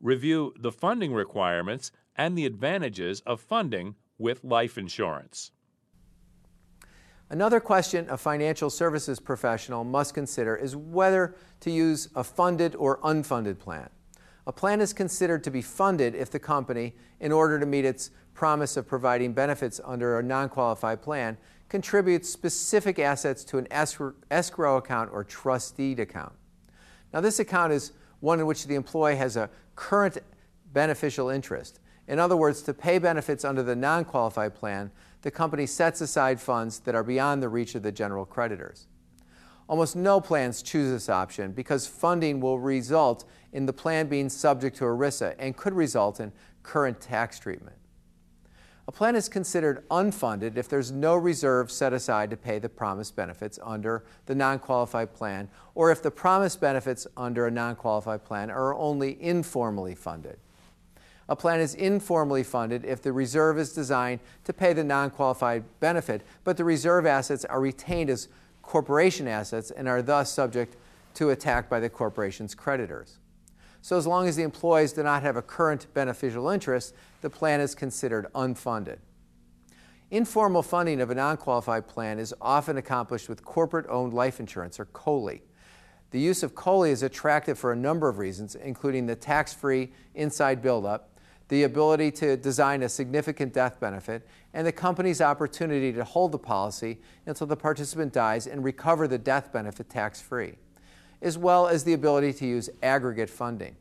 review the funding requirements and the advantages of funding with life insurance. Another question a financial services professional must consider is whether to use a funded or unfunded plan. A plan is considered to be funded if the company, in order to meet its promise of providing benefits under a non qualified plan, contributes specific assets to an escrow account or trustee account. Now, this account is one in which the employee has a current beneficial interest. In other words, to pay benefits under the non qualified plan, the company sets aside funds that are beyond the reach of the general creditors. Almost no plans choose this option because funding will result in the plan being subject to ERISA and could result in current tax treatment. A plan is considered unfunded if there's no reserve set aside to pay the promised benefits under the non qualified plan, or if the promised benefits under a non qualified plan are only informally funded. A plan is informally funded if the reserve is designed to pay the non qualified benefit, but the reserve assets are retained as corporation assets and are thus subject to attack by the corporation's creditors. So, as long as the employees do not have a current beneficial interest, the plan is considered unfunded. Informal funding of a non qualified plan is often accomplished with corporate owned life insurance, or COLI. The use of COLI is attractive for a number of reasons, including the tax free inside buildup, the ability to design a significant death benefit, and the company's opportunity to hold the policy until the participant dies and recover the death benefit tax free, as well as the ability to use aggregate funding.